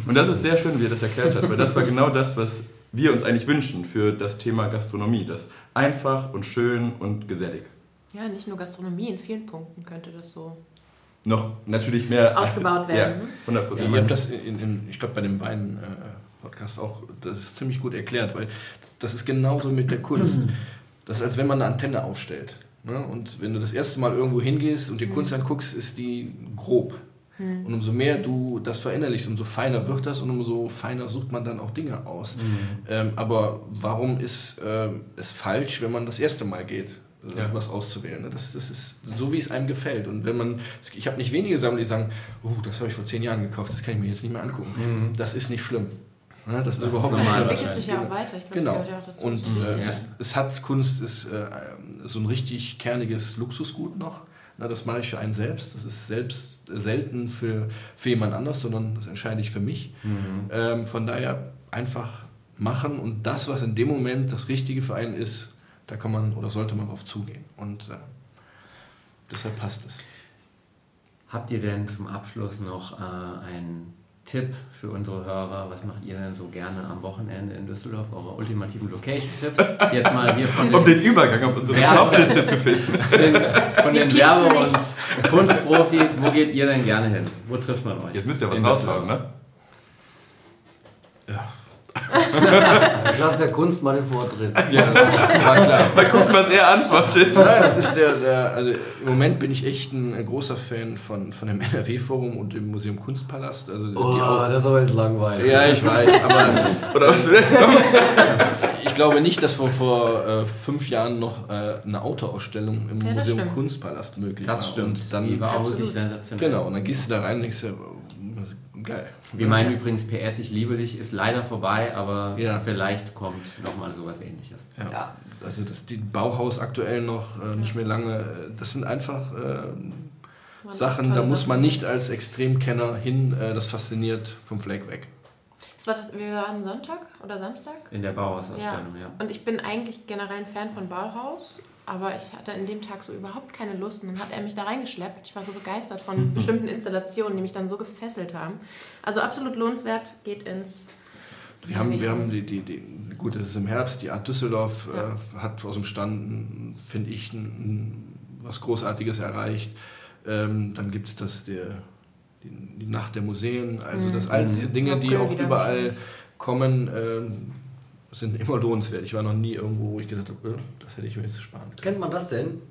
Und das ist sehr schön, wie er das erklärt hat, weil das war genau das, was wir uns eigentlich wünschen für das Thema Gastronomie. Das einfach und schön und gesellig. Ja, nicht nur Gastronomie, in vielen Punkten könnte das so noch natürlich mehr ausgebaut werden. Ja, 100%. Ja, ihr habt das in, in, ich glaube, bei dem Wein. Podcast auch, das ist ziemlich gut erklärt, weil das ist genauso mit der Kunst. Das ist, als wenn man eine Antenne aufstellt. Ne? Und wenn du das erste Mal irgendwo hingehst und dir Kunst anguckst, ist die grob. Mhm. Und umso mehr du das verinnerlichst, umso feiner wird das und umso feiner sucht man dann auch Dinge aus. Mhm. Ähm, aber warum ist äh, es falsch, wenn man das erste Mal geht? Äh, ja. was auszuwählen. Ne? Das, das ist so, wie es einem gefällt. Und wenn man, ich habe nicht wenige Sammler, die sagen, oh, das habe ich vor zehn Jahren gekauft, das kann ich mir jetzt nicht mehr angucken. Mhm. Das ist nicht schlimm. Ja, das ist das überhaupt nicht entwickelt sich ja auch weiter. Ich genau. Glaub, ja dazu. Und äh, es, es, hat Kunst ist äh, so ein richtig kerniges Luxusgut noch. Na, das mache ich für einen selbst. Das ist selbst selten für, für jemand anders, sondern das entscheide ich für mich. Mhm. Ähm, von daher einfach machen und das, was in dem Moment das Richtige für einen ist, da kann man oder sollte man drauf zugehen. Und äh, deshalb passt es. Habt ihr denn zum Abschluss noch äh, ein Tipp für unsere Hörer. Was macht ihr denn so gerne am Wochenende in Düsseldorf? Eure ultimativen Location-Tipps. Jetzt mal hier von den Um den Übergang auf unsere Top-Liste zu finden. von den Werbe- und Kunstprofis. Wo geht ihr denn gerne hin? Wo trifft man euch? Jetzt müsst ihr was raushauen, ne? Ich lasse der Kunst mal den Vortritt. Ja, war klar. Mal gucken, was er antwortet. Nein, das ist der, der also im Moment bin ich echt ein, ein großer Fan von, von dem NRW-Forum und dem Museum Kunstpalast. Also Oh, das ist aber jetzt langweilig. ja, ich weiß, aber Oder was will das kommen? ich glaube nicht, dass vor, vor äh, fünf Jahren noch äh, eine Autoausstellung im Ja, das Museum stimmt. Kunstpalast möglich war. Das stimmt. Und dann, die war auch wirklich sensationell. genau, und dann gehst du da rein und denkst dir, geil. Wir meinen übrigens PS, ich liebe dich, ist leider vorbei, aber Ja. vielleicht kommt nochmal sowas ähnliches. Ja. Ja. Also das die Bauhaus aktuell noch äh, nicht mehr lange. äh, Das sind einfach äh, Sachen, da muss man nicht als Extremkenner hin. Äh, das fasziniert vom Fleck weg. Das war das, wir waren Sonntag oder Samstag? In der Bauhausausstellung, ja. Und ich bin eigentlich generell ein Fan von Bauhaus, aber ich hatte in dem Tag so überhaupt keine Lust. Und dann hat er mich da reingeschleppt. Ich war so begeistert von bestimmten Installationen, die mich dann so gefesselt haben. Also absolut lohnenswert, geht ins. Wir haben, wir haben die, die, die, gut, es ist im Herbst, die Art Düsseldorf Ja. äh, hat aus dem Stand, finde ich, ein, ein, was Großartiges erreicht. Ähm, dann gibt es das, der, die, die Nacht der Museen, also Mhm. das all diese Dinge, die auch überall kommen, ähm, sind immer lohnenswert. Ich war noch nie irgendwo, wo ich gesagt habe, äh, das hätte ich mir jetzt sparen können. Kennt man das denn?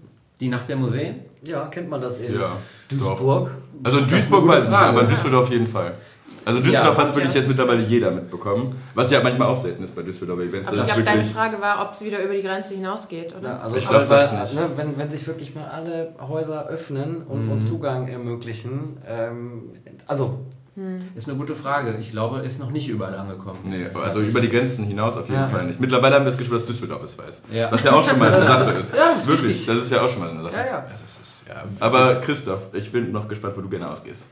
Die Nacht der Museen? Ja, kennt man das in Ja, Duisburg? Also in Duisburg weiß ich nicht, aber in Düsseldorf auf jeden Fall. Also Düsseldorf Ja. hat es wirklich jetzt mittlerweile jeder mitbekommen. Was ja manchmal auch selten ist bei Düsseldorfer Events. Aber Das ich glaube, deine. Frage war, ob es wieder über die Grenze hinausgeht, oder? Ja, also Ich aber glaub das nicht. Ne, wenn, wenn sich wirklich mal alle Häuser öffnen und, und Zugang ermöglichen, ähm, also Ist eine gute Frage. Ich glaube, ist noch nicht überall angekommen. Nee, also über die Grenzen hinaus auf jeden Ja. Fall nicht. Mittlerweile haben wir das Gefühl, dass Düsseldorf es weiß. Ja. Was ja auch schon mal eine Sache ist. Ja, ist Wirklich, richtig. das ist ja auch schon mal eine Sache. ja, ja. Ja, das ist, ja, Aber Christoph, ich bin noch gespannt, wo du gerne ausgehst.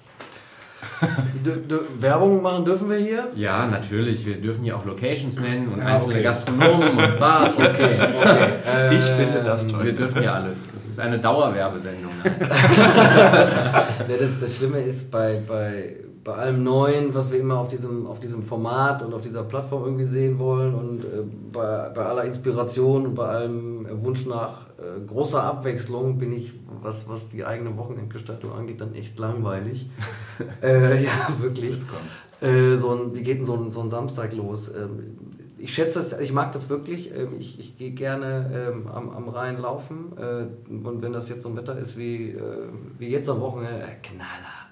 Werbung machen dürfen wir hier? Ja, natürlich. Wir dürfen hier auch Locations nennen und Ja, einzelne okay. Gastronomen und Bars. Okay, okay. Ich finde das toll. Wir dürfen ja alles. Das ist eine Dauerwerbesendung. Das, das Schlimme ist bei, bei, bei allem Neuen, was wir immer auf diesem, auf diesem Format und auf dieser Plattform irgendwie sehen wollen und äh, bei, bei aller Inspiration und bei allem Wunsch nach äh, großer Abwechslung bin ich, was, was die eigene Wochenendgestaltung angeht, dann echt langweilig. äh, ja, wirklich. Jetzt kommt. Äh, so ein, wie geht denn so ein, so ein Samstag los? Ähm, ich schätze das, ich mag das wirklich. Ähm, ich ich gehe gerne ähm, am, am Rhein laufen. Äh, und wenn das jetzt so ein Wetter ist wie, äh, wie jetzt am Wochenende, äh, Knaller.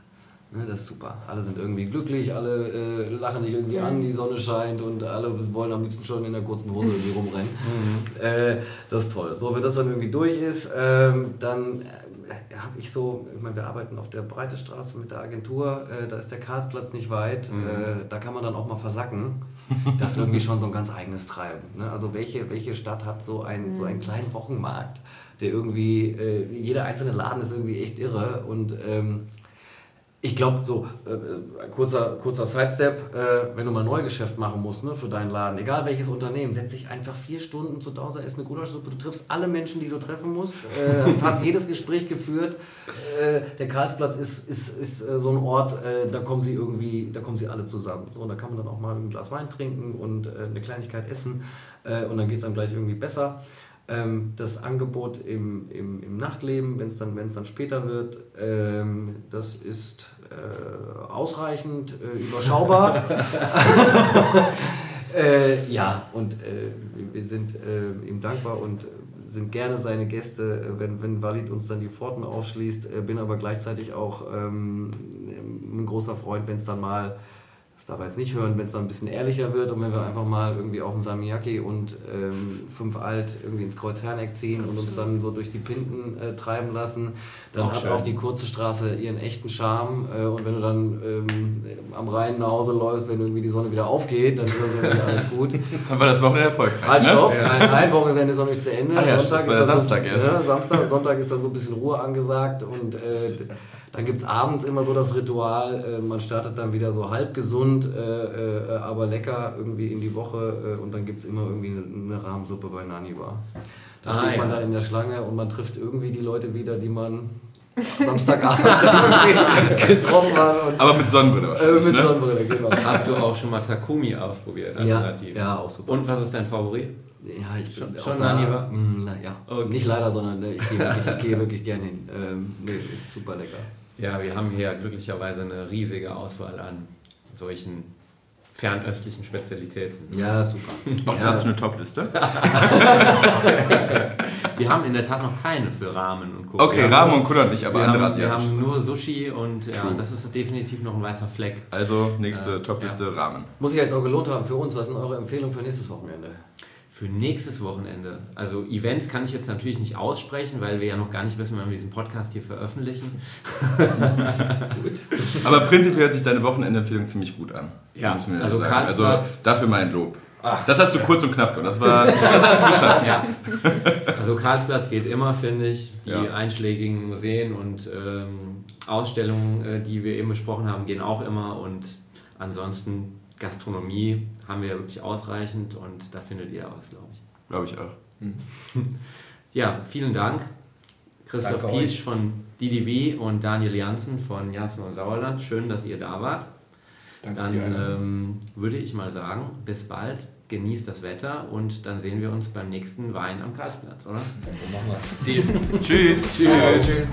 Ne, das ist super. Alle sind irgendwie glücklich, alle äh, lachen sich irgendwie an, die Sonne scheint und alle wollen am liebsten schon in der kurzen Hose irgendwie rumrennen. Äh, das ist toll. So, wenn das dann irgendwie durch ist, ähm, dann äh, habe ich so, ich meine, wir arbeiten auf der Breite Straße mit der Agentur, äh, da ist der Karlsplatz nicht weit, äh, da kann man dann auch mal versacken. Das ist irgendwie schon so ein ganz eigenes Treiben. Ne? Also welche, welche Stadt hat so einen, so einen kleinen Wochenmarkt, der irgendwie, äh, jeder einzelne Laden ist irgendwie echt irre und ähm, ich glaube, so, äh, äh, kurzer, kurzer Sidestep, äh, wenn du mal Neugeschäft machen musst ne, für deinen Laden, egal welches Unternehmen, setz dich einfach vier Stunden zu Dauser, isst eine Gulaschsuppe, du triffst alle Menschen, die du treffen musst, äh, fast jedes Gespräch geführt. Äh, der Karlsplatz ist, ist, ist äh, so ein Ort, äh, da kommen sie irgendwie, da kommen sie alle zusammen. So, und da kann man dann auch mal ein Glas Wein trinken und eine Kleinigkeit essen und dann geht es einem gleich irgendwie besser. Ähm, das Angebot im, im, im Nachtleben, wenn es dann, wenn's dann später wird, ähm, das ist äh, ausreichend äh, überschaubar. äh, ja, und äh, wir- sind äh, ihm dankbar und sind gerne seine Gäste, äh, wenn, wenn Walid uns dann die Pforten aufschließt. Bin aber gleichzeitig auch ähm, ein großer Freund, wenn es dann mal das darf er jetzt nicht hören, wenn es dann ein bisschen ehrlicher wird und wenn wir einfach mal irgendwie auf den Samiyaki und ähm, fünf alt irgendwie ins Kreuz Herneck ziehen und uns dann so durch die Pinten äh, treiben lassen, dann Auch hat schön. auch die kurze Straße ihren echten Charme äh, und wenn du dann ähm, am Rhein nach Hause läufst, wenn irgendwie die Sonne wieder aufgeht, dann ist das irgendwie alles gut. Dann war das Wochenende erfolgreich. Halt, ne? stopp. Ein, ein Wochenende ist noch nicht zu Ende. Ach ja, Sonntag ist dann Samstag so, erst. Ja, Samstag und Sonntag ist dann so ein bisschen Ruhe angesagt und äh, dann gibt es abends immer so das Ritual, äh, man startet dann wieder so halb gesund, äh, äh, aber lecker irgendwie in die Woche äh, und dann gibt es immer irgendwie eine, eine Rahmensuppe bei Naniwa. Da Ah, steht man ja. dann in der Schlange und man trifft irgendwie die Leute wieder, die man Samstagabend getroffen hat. Und, Aber mit Sonnenbrille äh, wahrscheinlich. mit ne? Sonnenbrille, genau. Hast du auch schon mal Takumi ausprobiert? Ja, Alternativ? ja, auch super. Und was ist dein Favorit? Ja, ich bin Schon- auch schon da. Naniwa? Mm, na, ja. Okay. Nicht leider, sondern äh, ich gehe wirklich, ich gehe wirklich gerne hin. Ähm, nee, ist super lecker. Ja, wir haben hier glücklicherweise eine riesige Auswahl an solchen fernöstlichen Spezialitäten. Ja, super. Auch ja, dazu eine Top-Liste. Wir haben in der Tat noch keine für Ramen und Co. Okay, Wir haben Ramen und Kudon nicht, aber wir andere haben, wir haben nur Sushi und ja, das ist definitiv noch ein weißer Fleck. Also nächste Top-Liste Ramen. Muss sich jetzt auch gelohnt haben für uns. Was sind eure Empfehlungen für nächstes Wochenende? Für nächstes Wochenende. Also Events kann ich jetzt natürlich nicht aussprechen, weil wir ja noch gar nicht wissen, wann wir diesen Podcast hier veröffentlichen. Aber prinzipiell hört sich deine Wochenendempfehlung ziemlich gut an. Ja, also Also dafür mein Lob. Das hast du kurz und knapp gemacht. Das, war, das hast du geschafft. Ja. Also Karlsplatz geht immer, finde ich. Die Ja. einschlägigen Museen und ähm, Ausstellungen, äh, die wir eben besprochen haben, gehen auch immer. Und ansonsten Gastronomie haben wir wirklich ausreichend und da findet ihr aus, glaube ich. Glaube ich auch. Ja, vielen Dank. Christoph Danke Pietsch euch. von DDB und Daniel Janssen von Janssen und Sauerland. Schön, dass ihr da wart. Danke Dann ähm, würde ich mal sagen, bis bald, genießt das Wetter und dann sehen wir uns beim nächsten Wein am Karlsplatz, oder? So machen wir's. Tschüss. Ciao, tschüss.